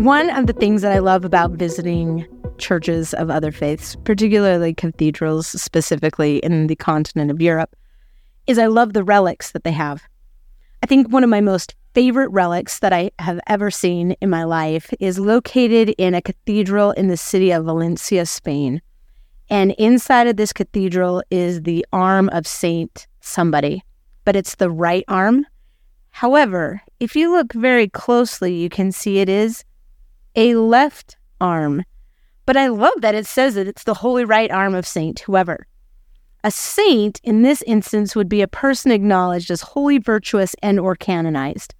One of the things that I love about visiting churches of other faiths, particularly cathedrals, specifically in the continent of Europe, is I love the relics that they have. I think one of my most favorite relics that I have ever seen in my life is located in a cathedral in the city of Valencia, Spain. And inside of this cathedral is the arm of Saint somebody, but it's the right arm. However, if you look very closely, you can see it is a left arm. But I love that it says that it's the holy right arm of Saint whoever. A saint in this instance would be a person acknowledged as holy, virtuous, and or canonized,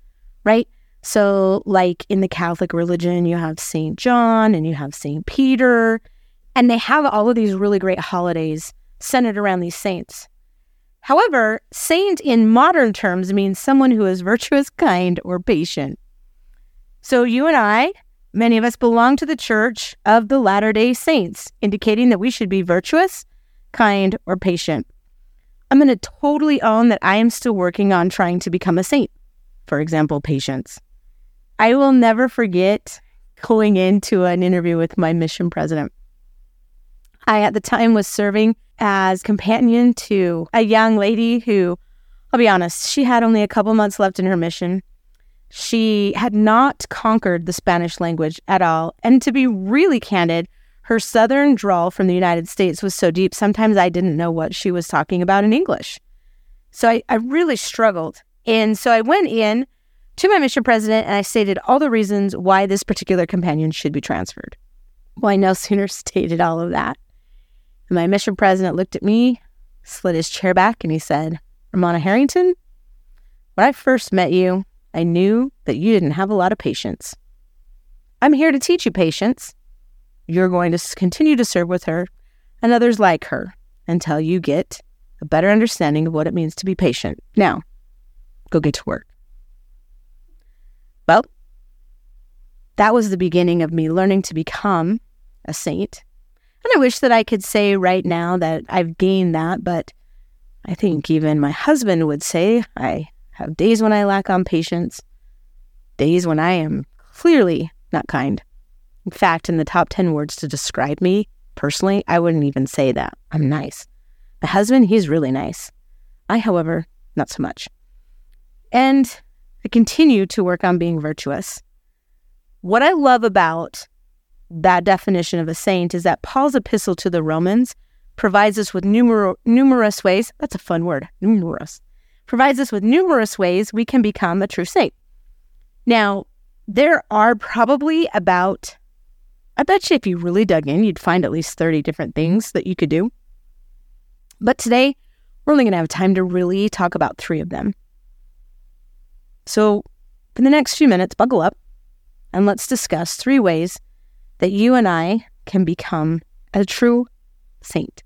right? So, like in the Catholic religion, you have Saint John and you have Saint Peter, and they have all of these really great holidays centered around these saints. However, saint in modern terms means someone who is virtuous, kind, or patient. So, you and I, many of us belong to the Church of the Latter day Saints, indicating that we should be virtuous, kind, or patient. I'm going to totally own that I am still working on trying to become a saint. For example, patience. I will never forget going into an interview with my mission president. I, at the time, was serving as companion to a young lady who, I'll be honest, she had only a couple months left in her mission. She had not conquered the Spanish language at all. And to be really candid, her southern drawl from the United States was so deep, sometimes I didn't know what she was talking about in English. So I, I really struggled. And so I went in to my mission president and I stated all the reasons why this particular companion should be transferred. Well, I no sooner stated all of that. And my mission president looked at me, slid his chair back, and he said, Ramona Harrington, when I first met you, I knew that you didn't have a lot of patience. I'm here to teach you patience. You're going to continue to serve with her and others like her until you get a better understanding of what it means to be patient. Now, go get to work. Well, that was the beginning of me learning to become a saint. And I wish that I could say right now that I've gained that, but I think even my husband would say I have days when I lack on patience, days when I am clearly not kind. In fact, in the top 10 words to describe me personally, I wouldn't even say that. I'm nice. My husband, he's really nice. I, however, not so much. And I continue to work on being virtuous. What I love about that definition of a saint is that Paul's epistle to the Romans provides us with numer- numerous ways. That's a fun word, numerous. Provides us with numerous ways we can become a true saint. Now, there are probably about I bet you if you really dug in, you'd find at least 30 different things that you could do. But today, we're only going to have time to really talk about three of them. So, for the next few minutes, buckle up and let's discuss three ways that you and I can become a true saint.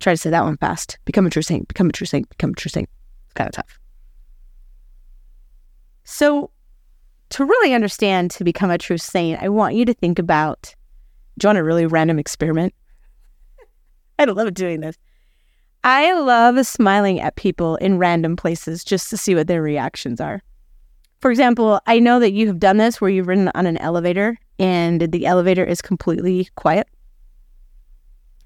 Try to say that one fast. Become a true saint, become a true saint, become a true saint. Kind of tough. So, to really understand to become a true saint, I want you to think about do you want a really random experiment? I love doing this. I love smiling at people in random places just to see what their reactions are. For example, I know that you have done this where you've ridden on an elevator and the elevator is completely quiet.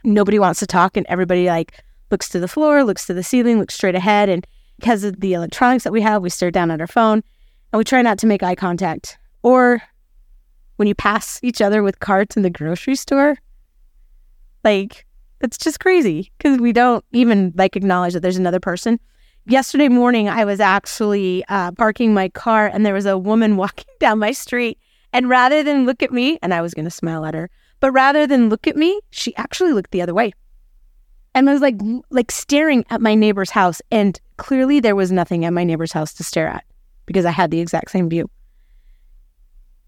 Nobody wants to talk and everybody like looks to the floor, looks to the ceiling, looks straight ahead and because of the electronics that we have, we stare down at our phone and we try not to make eye contact. Or when you pass each other with carts in the grocery store, like it's just crazy because we don't even like acknowledge that there's another person. Yesterday morning, I was actually uh, parking my car and there was a woman walking down my street. And rather than look at me, and I was going to smile at her, but rather than look at me, she actually looked the other way. And I was like, like staring at my neighbor's house. And clearly there was nothing at my neighbor's house to stare at because I had the exact same view.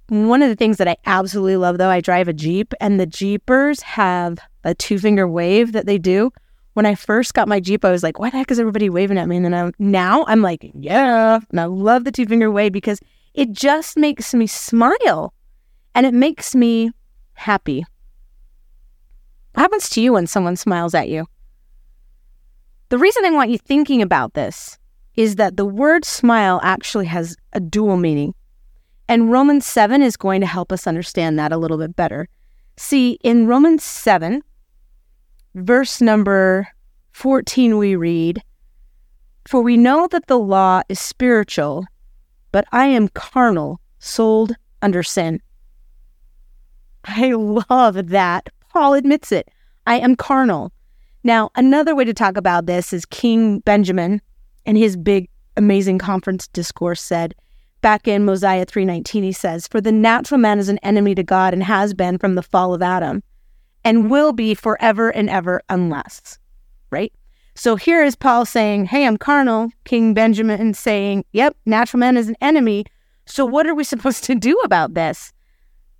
One of the things that I absolutely love, though, I drive a Jeep, and the Jeepers have a two finger wave that they do. When I first got my Jeep, I was like, why the heck is everybody waving at me? And then I'm, now I'm like, yeah. And I love the two finger wave because it just makes me smile and it makes me happy. What happens to you when someone smiles at you? The reason I want you thinking about this is that the word smile actually has a dual meaning. And Romans 7 is going to help us understand that a little bit better. See, in Romans 7, verse number 14, we read, For we know that the law is spiritual, but I am carnal, sold under sin. I love that. Paul admits it. I am carnal. Now, another way to talk about this is King Benjamin in his big, amazing conference discourse said, back in Mosiah 3:19 he says, "For the natural man is an enemy to God and has been from the fall of Adam and will be forever and ever unless." Right? So here is Paul saying, "Hey, I'm carnal." King Benjamin saying, "Yep, natural man is an enemy." So what are we supposed to do about this?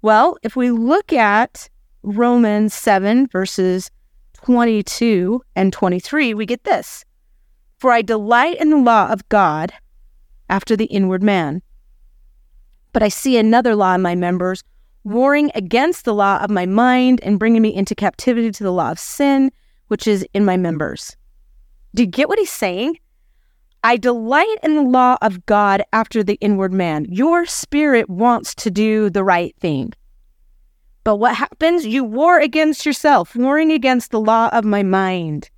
Well, if we look at Romans 7 verses 22 and 23, we get this. For I delight in the law of God after the inward man. But I see another law in my members, warring against the law of my mind and bringing me into captivity to the law of sin, which is in my members. Do you get what he's saying? I delight in the law of God after the inward man. Your spirit wants to do the right thing. But what happens? You war against yourself, warring against the law of my mind.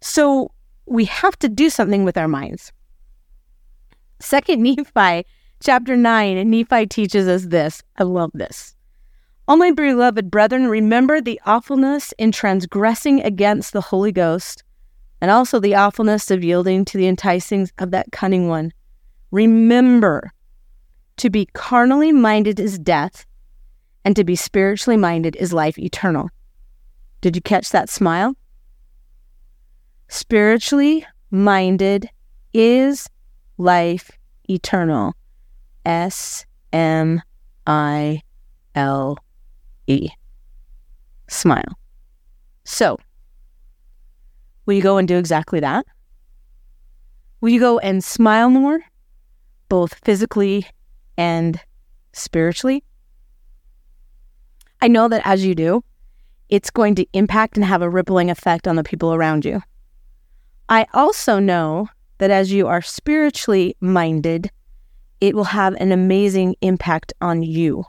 So we have to do something with our minds. Second Nephi chapter 9, and Nephi teaches us this. I love this. All my beloved brethren, remember the awfulness in transgressing against the Holy Ghost, and also the awfulness of yielding to the enticings of that cunning one. Remember, to be carnally minded is death, and to be spiritually minded is life eternal. Did you catch that smile? Spiritually minded is life eternal. S M I L E. Smile. So, will you go and do exactly that? Will you go and smile more, both physically and spiritually? I know that as you do, it's going to impact and have a rippling effect on the people around you. I also know that as you are spiritually minded, it will have an amazing impact on you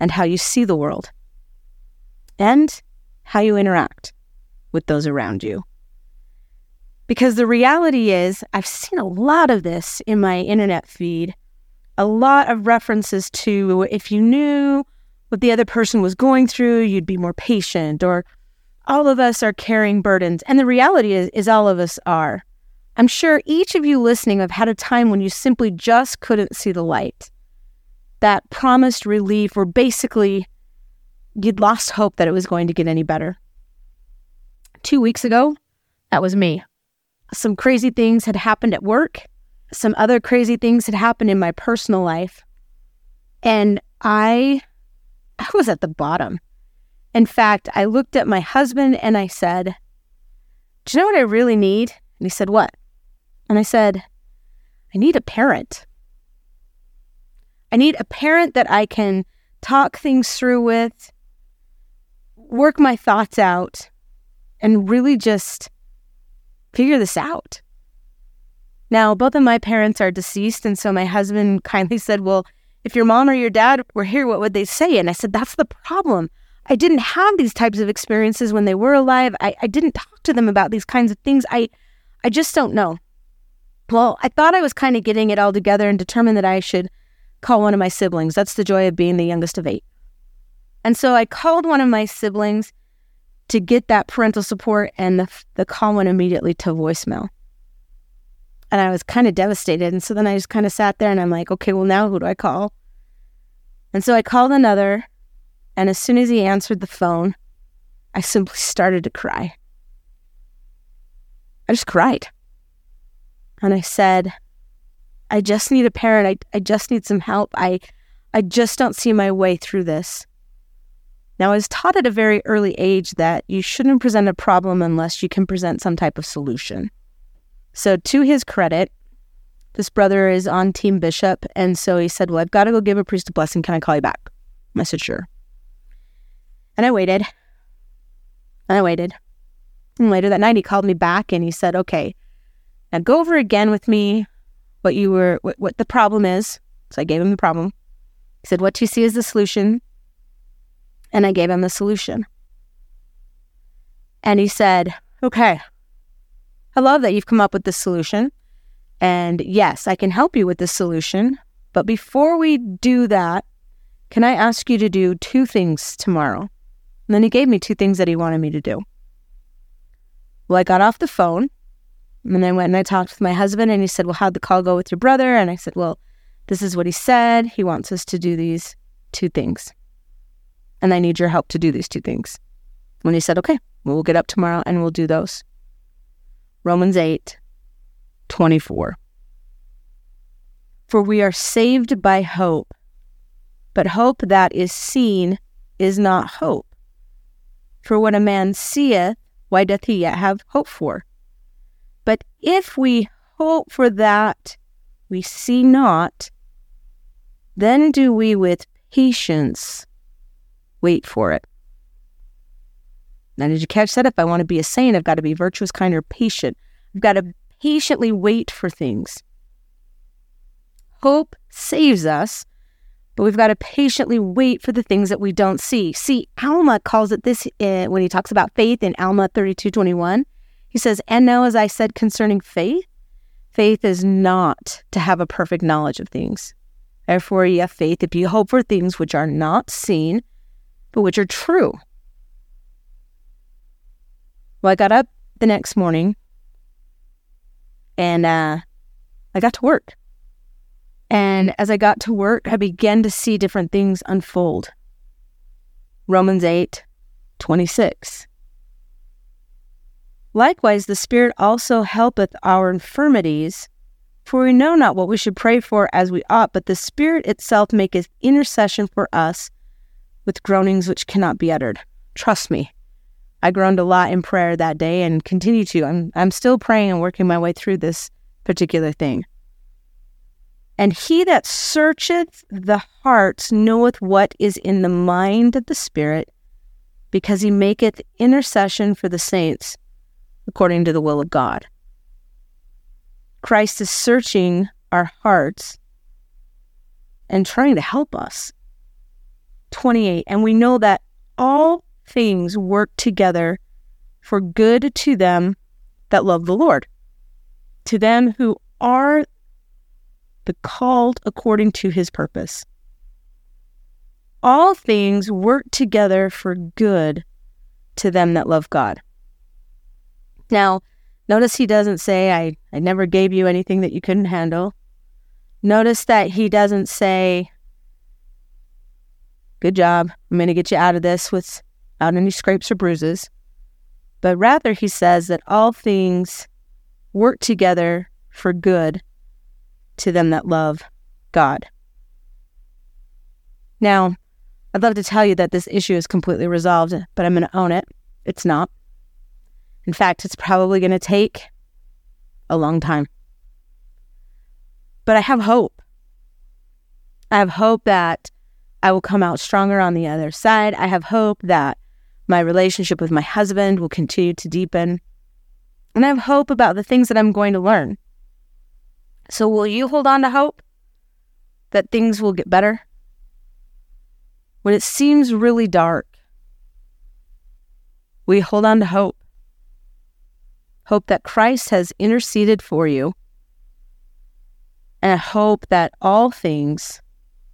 and how you see the world and how you interact with those around you. Because the reality is, I've seen a lot of this in my internet feed, a lot of references to if you knew what the other person was going through, you'd be more patient, or all of us are carrying burdens. And the reality is, is all of us are. I'm sure each of you listening have had a time when you simply just couldn't see the light. That promised relief, or basically you'd lost hope that it was going to get any better. Two weeks ago, that was me. Some crazy things had happened at work, some other crazy things had happened in my personal life. And I I was at the bottom. In fact, I looked at my husband and I said, Do you know what I really need? And he said, What? And I said, I need a parent. I need a parent that I can talk things through with, work my thoughts out, and really just figure this out. Now, both of my parents are deceased, and so my husband kindly said, Well, if your mom or your dad were here, what would they say? And I said, That's the problem. I didn't have these types of experiences when they were alive. I, I didn't talk to them about these kinds of things. I I just don't know. Well, I thought I was kind of getting it all together and determined that I should call one of my siblings. That's the joy of being the youngest of eight. And so I called one of my siblings to get that parental support, and the, the call went immediately to voicemail. And I was kind of devastated. And so then I just kind of sat there and I'm like, okay, well, now who do I call? And so I called another. And as soon as he answered the phone, I simply started to cry. I just cried. And I said, I just need a parent. I, I just need some help. I, I just don't see my way through this. Now, I was taught at a very early age that you shouldn't present a problem unless you can present some type of solution. So, to his credit, this brother is on Team Bishop. And so he said, Well, I've got to go give a priest a blessing. Can I call you back? I said, Sure. And I waited. And I waited. And later that night, he called me back and he said, Okay, now go over again with me what you were, what, what the problem is. So I gave him the problem. He said, What you see is the solution. And I gave him the solution. And he said, Okay, I love that you've come up with this solution. And yes, I can help you with this solution. But before we do that, can I ask you to do two things tomorrow? And then he gave me two things that he wanted me to do. Well, I got off the phone and I went and I talked with my husband and he said, Well, how'd the call go with your brother? And I said, Well, this is what he said. He wants us to do these two things. And I need your help to do these two things. When he said, Okay, we'll get up tomorrow and we'll do those. Romans 8, 24. For we are saved by hope, but hope that is seen is not hope. For what a man seeth, why doth he yet have hope for? But if we hope for that we see not, then do we with patience wait for it. Now, did you catch that? If I want to be a saint, I've got to be virtuous, kind, or patient. I've got to patiently wait for things. Hope saves us, but we've got to patiently wait for the things that we don't see. See, Alma calls it this uh, when he talks about faith in Alma 32 21. He says, And now, as I said concerning faith, faith is not to have a perfect knowledge of things. Therefore, ye have faith if you hope for things which are not seen, but which are true. Well, I got up the next morning and uh, I got to work. And as I got to work, I began to see different things unfold. Romans 8, 26. Likewise, the Spirit also helpeth our infirmities, for we know not what we should pray for as we ought, but the Spirit itself maketh intercession for us with groanings which cannot be uttered. Trust me, I groaned a lot in prayer that day and continue to. I'm, I'm still praying and working my way through this particular thing. And he that searcheth the hearts knoweth what is in the mind of the Spirit, because he maketh intercession for the saints according to the will of God. Christ is searching our hearts and trying to help us. 28. And we know that all things work together for good to them that love the Lord, to them who are the called according to his purpose. All things work together for good to them that love God. Now, notice he doesn't say, I, I never gave you anything that you couldn't handle. Notice that he doesn't say, Good job. I'm going to get you out of this with without any scrapes or bruises, but rather he says that all things work together for good to them that love God. Now, I'd love to tell you that this issue is completely resolved, but I'm going to own it. It's not. In fact, it's probably going to take a long time. But I have hope. I have hope that I will come out stronger on the other side. I have hope that my relationship with my husband will continue to deepen. And I have hope about the things that I'm going to learn. So, will you hold on to hope that things will get better? When it seems really dark, we hold on to hope. Hope that Christ has interceded for you. And hope that all things,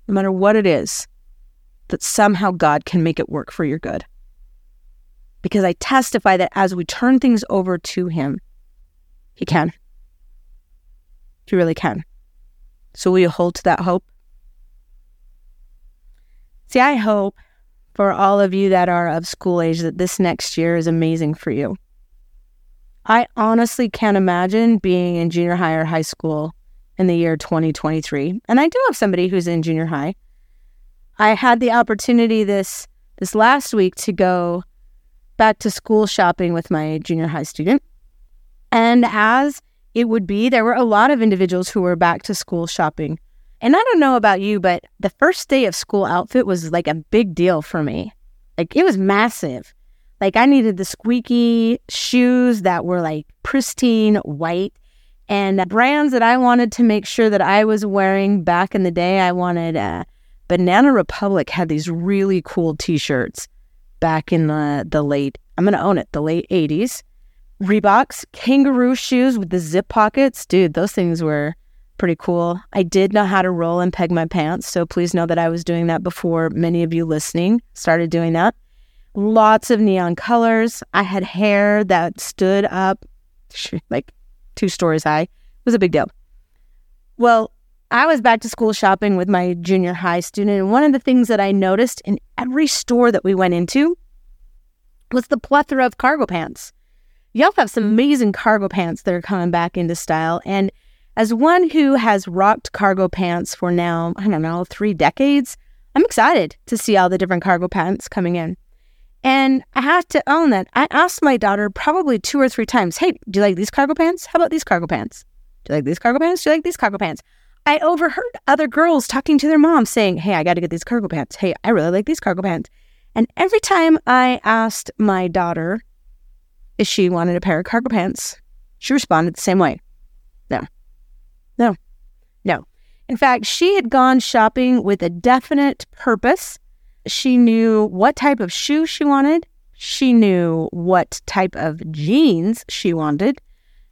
no matter what it is, that somehow God can make it work for your good because I testify that as we turn things over to Him, He can. He really can. So will you hold to that hope? See, I hope for all of you that are of school age that this next year is amazing for you. I honestly can't imagine being in junior high or high school in the year 2023. And I do have somebody who's in junior high. I had the opportunity this this last week to go back to school shopping with my junior high student. And as it would be, there were a lot of individuals who were back to school shopping. And I don't know about you, but the first day of school outfit was like a big deal for me. Like it was massive. Like I needed the squeaky shoes that were like pristine white And brands that I wanted to make sure that I was wearing back in the day, I wanted uh, Banana Republic had these really cool t-shirts back in the, the late, I'm going to own it, the late 80s. Reeboks, kangaroo shoes with the zip pockets. Dude, those things were pretty cool. I did know how to roll and peg my pants. So please know that I was doing that before many of you listening started doing that. Lots of neon colors. I had hair that stood up like two stories high. It was a big deal. Well, I was back to school shopping with my junior high student. And one of the things that I noticed in every store that we went into was the plethora of cargo pants y'all have some mm. amazing cargo pants that are coming back into style. And as one who has rocked cargo pants for now, I don't know, three decades, I'm excited to see all the different cargo pants coming in. And I have to own that. I asked my daughter probably two or three times, Hey, do you like these cargo pants? How about these cargo pants? Do you like these cargo pants? Do you like these cargo pants? I overheard other girls talking to their mom saying, Hey, I got to get these cargo pants. Hey, I really like these cargo pants. And every time I asked my daughter if she wanted a pair of cargo pants, she responded the same way. No. No. No. In fact, she had gone shopping with a definite purpose. She knew what type of shoe she wanted. She knew what type of jeans she wanted.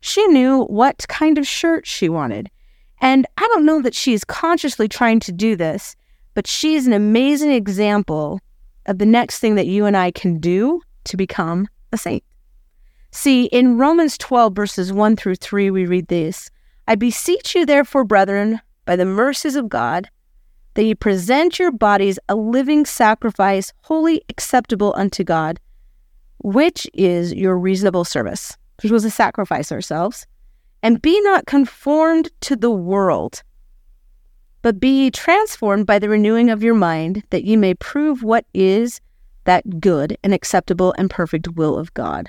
She knew what kind of shirt she wanted. And I don't know that she's consciously trying to do this, but she's an amazing example of the next thing that you and I can do to become a saint. See, in Romans 12, verses 1 through 3, we read this I beseech you, therefore, brethren, by the mercies of God, that ye present your bodies a living sacrifice, wholly acceptable unto God, which is your reasonable service, which was a sacrifice ourselves. And be not conformed to the world, but be ye transformed by the renewing of your mind, that ye may prove what is that good and acceptable and perfect will of God.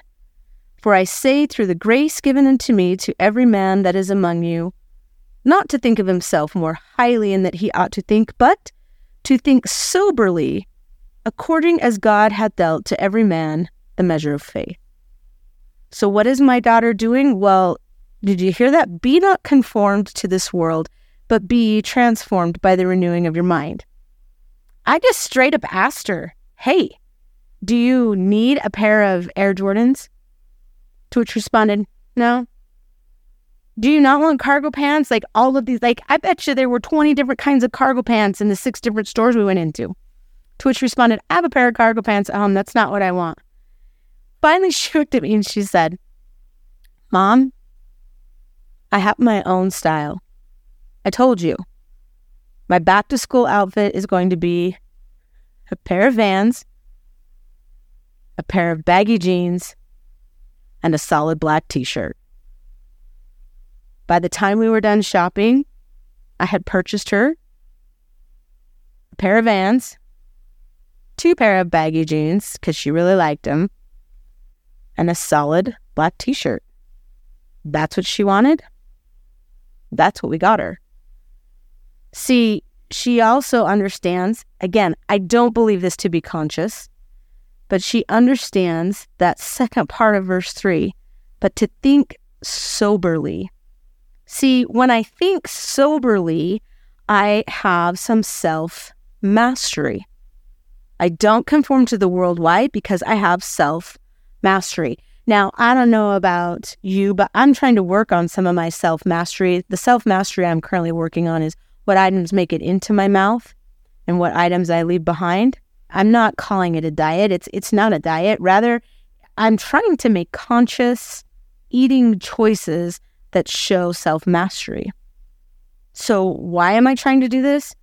For I say, through the grace given unto me, to every man that is among you, not to think of himself more highly in that he ought to think, but to think soberly, according as God hath dealt to every man the measure of faith. So, what is my daughter doing? Well, did you hear that? Be not conformed to this world, but be transformed by the renewing of your mind. I just straight up asked her, Hey, do you need a pair of Air Jordans? To which responded, No. Do you not want cargo pants? Like all of these, like I bet you there were 20 different kinds of cargo pants in the six different stores we went into. To which responded, I have a pair of cargo pants at home. That's not what I want. Finally, she looked at me and she said, Mom, I have my own style. I told you. My back to school outfit is going to be a pair of vans, a pair of baggy jeans, and a solid black t shirt. By the time we were done shopping, I had purchased her a pair of Vans, two pair of baggy jeans because she really liked them, and a solid black t shirt. That's what she wanted. That's what we got her. See, she also understands, again, I don't believe this to be conscious, but she understands that second part of verse 3 but to think soberly. See, when I think soberly, I have some self mastery. I don't conform to the world. Why? Because I have self mastery. Now, I don't know about you, but I'm trying to work on some of my self mastery. The self mastery I'm currently working on is what items make it into my mouth and what items I leave behind. I'm not calling it a diet. It's it's not a diet. Rather, I'm trying to make conscious eating choices that show self-mastery. So, why am I trying to do this?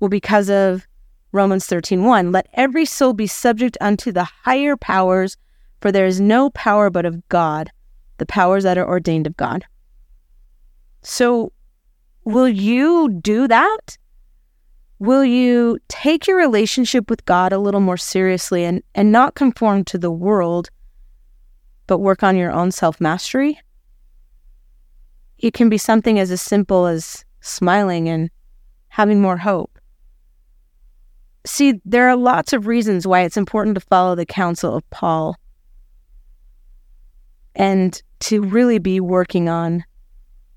Well, because of Romans 13:1, let every soul be subject unto the higher powers, for there is no power but of God, the powers that are ordained of God. So, will you do that? will you take your relationship with God a little more seriously and, and not conform to the world, but work on your own self mastery? It can be something as, as simple as smiling and having more hope. See, there are lots of reasons why it's important to follow the counsel of Paul and to really be working on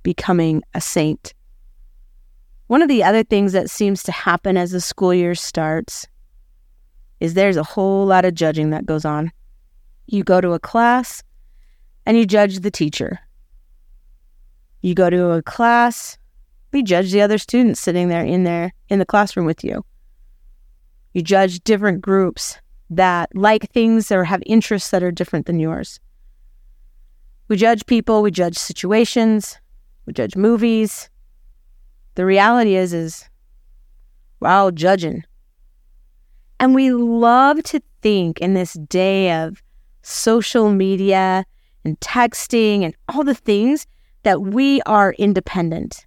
becoming a saint. One of the other things that seems to happen as the school year starts is there's a whole lot of judging that goes on. You go to a class and you judge the teacher. You go to a class, we judge the other students sitting there in there in the classroom with you. You judge different groups that like things or have interests that are different than yours. We judge people, we judge situations, we judge movies. The reality is is we're all judging. And we love to think in this day of social media and texting and all the things that we are independent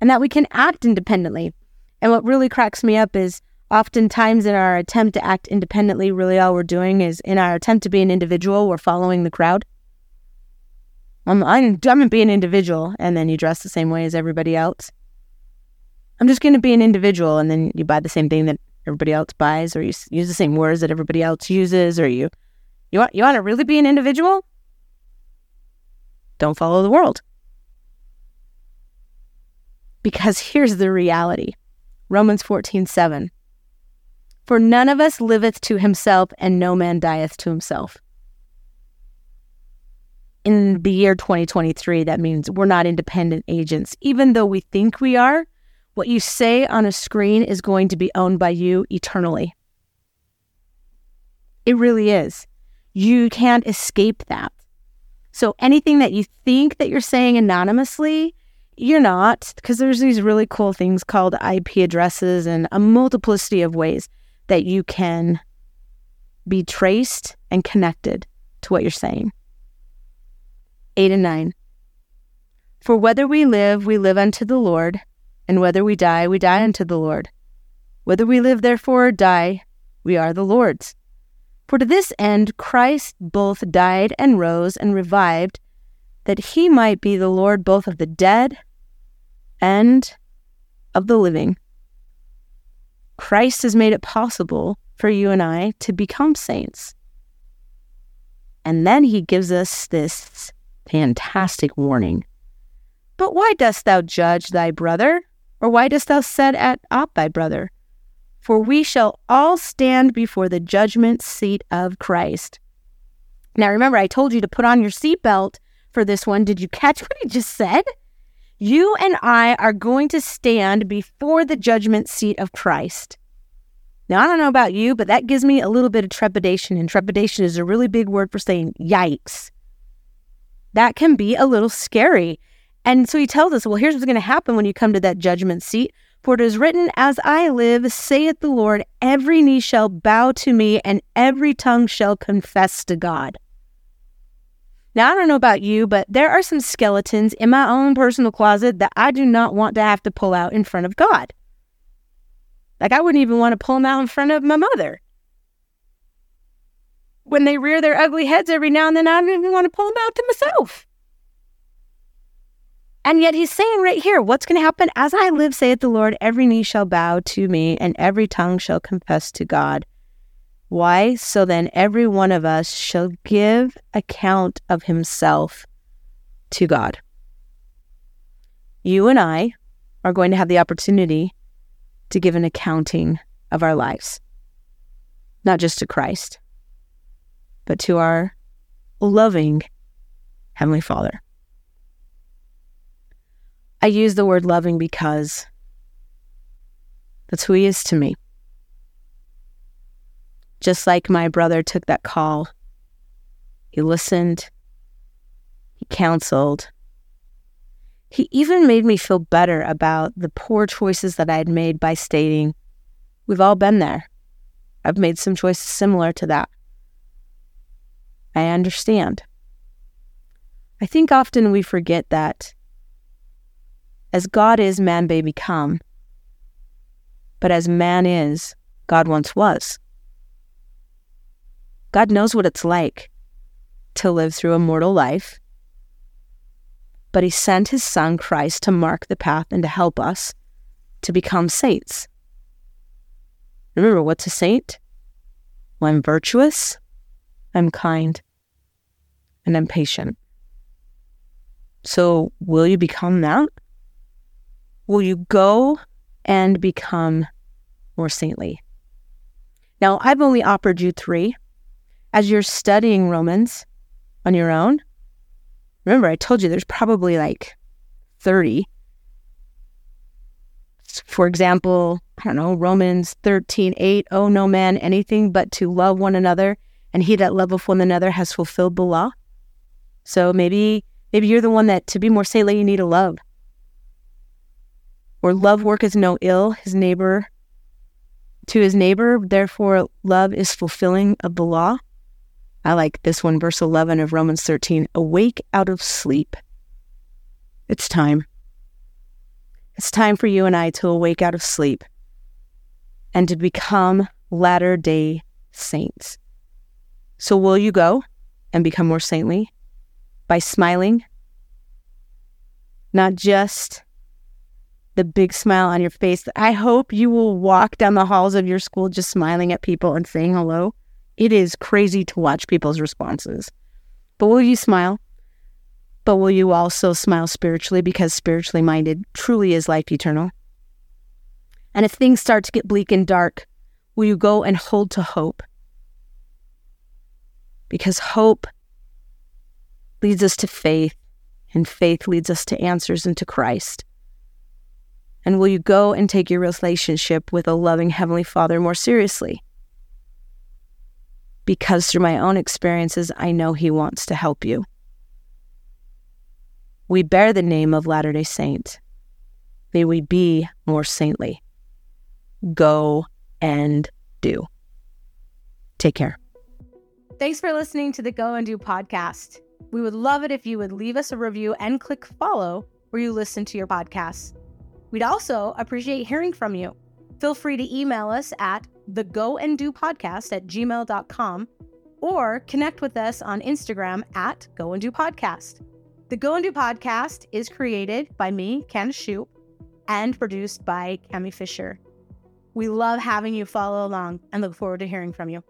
and that we can act independently. And what really cracks me up is oftentimes in our attempt to act independently, really all we're doing is in our attempt to be an individual, we're following the crowd. I'm, I'm, going to be an individual, and then you dress the same way as everybody else. I'm just going to be an individual, and then you buy the same thing that everybody else buys, or you use the same words that everybody else uses, or you you want you want to really be an individual. Don't follow the world. Because here's the reality. Romans 14, 7. For none of us liveth to himself, and no man dieth to himself. In the year 2023, that means we're not independent agents. Even though we think we are, what you say on a screen is going to be owned by you eternally. It really is. You can't escape that. So anything that you think that you're saying anonymously, you're not, because there's these really cool things called IP addresses and a multiplicity of ways that you can be traced and connected to what you're saying. Eight and nine. For whether we live, we live unto the Lord, and whether we die, we die unto the Lord. Whether we live, therefore, or die, we are the Lord's. For to this end Christ both died and rose and revived, that he might be the Lord both of the dead and of the living. Christ has made it possible for you and I to become saints. And then he gives us this fantastic warning. But why dost thou judge thy brother? Or why dost thou set at op thy brother? For we shall all stand before the judgment seat of Christ. Now remember, I told you to put on your seatbelt for this one. Did you catch what he just said? You and I are going to stand before the judgment seat of Christ. Now, I don't know about you, but that gives me a little bit of trepidation, and trepidation is a really big word for saying yikes. That can be a little scary. And so he tells us, well, here's what's going to happen when you come to that judgment seat. For it is written, As I live, saith the Lord, every knee shall bow to me, and every tongue shall confess to God. Now, I don't know about you, but there are some skeletons in my own personal closet that I do not want to have to pull out in front of God. Like, I wouldn't even want to pull them out in front of my mother. When they rear their ugly heads every now and then, I don't even want to pull them out to myself. And yet he's saying right here, what's going to happen? As I live, saith the Lord, every knee shall bow to me, and every tongue shall confess to God. Why? So then every one of us shall give account of himself to God. You and I are going to have the opportunity to give an accounting of our lives, not just to Christ, but to our loving Heavenly Father. I use the word loving because that's who He is to me. Just like my brother took that call, he listened, he counseled. He even made me feel better about the poor choices that I had made by stating, We've all been there. I've made some choices similar to that. I understand. I think often we forget that as God is, man may become. But as man is, God once was. God knows what it's like to live through a mortal life, but He sent His Son Christ to mark the path and to help us to become saints. Remember, what's a saint? Well, I'm virtuous, I'm kind, and I'm. So, will you become that? Will you go and become more saintly? Now, I've only offered you three. As you're studying Romans on your own, remember, I told you there's probably like 30. For example, I don't know, Romans 13, 8, oh, no man anything but to love one another, and he that loveth one another has fulfilled the law. So maybe maybe you're the one that to be more saintly you need to love. Or love work is no ill his neighbor to his neighbor, therefore love is fulfilling of the law. I like this one, verse 11 of Romans 13. Awake out of sleep. It's time. It's time for you and I to awake out of sleep and to become latter day saints. So, will you go and become more saintly? By smiling. Not just the big smile on your face. I hope you will walk down the halls of your school just smiling at people and saying hello. It is crazy to watch people's responses. But will you smile? But will you also smile spiritually because spiritually minded truly is life eternal? And if things start to get bleak and dark, will you go and hold to hope? Because hope leads us to faith, and faith leads us to answers into Christ. And will you go and take your relationship with a loving Heavenly Father more seriously? Because through my own experiences, I know He wants to help you. We bear the name of Latter day Saint. May we be more saintly. Go and do. Take care. Thanks for listening to the Go and Do podcast. We would love it if you would leave us a review and click follow where you listen to your podcasts. We'd also appreciate hearing from you. Feel free to email us at the go and do podcast at gmail.com or connect with us on Instagram at go and do podcast. The Go and Do podcast is created by me, Candis Shoup, and produced by Cami Fisher. We love having you follow along and look forward to hearing from you.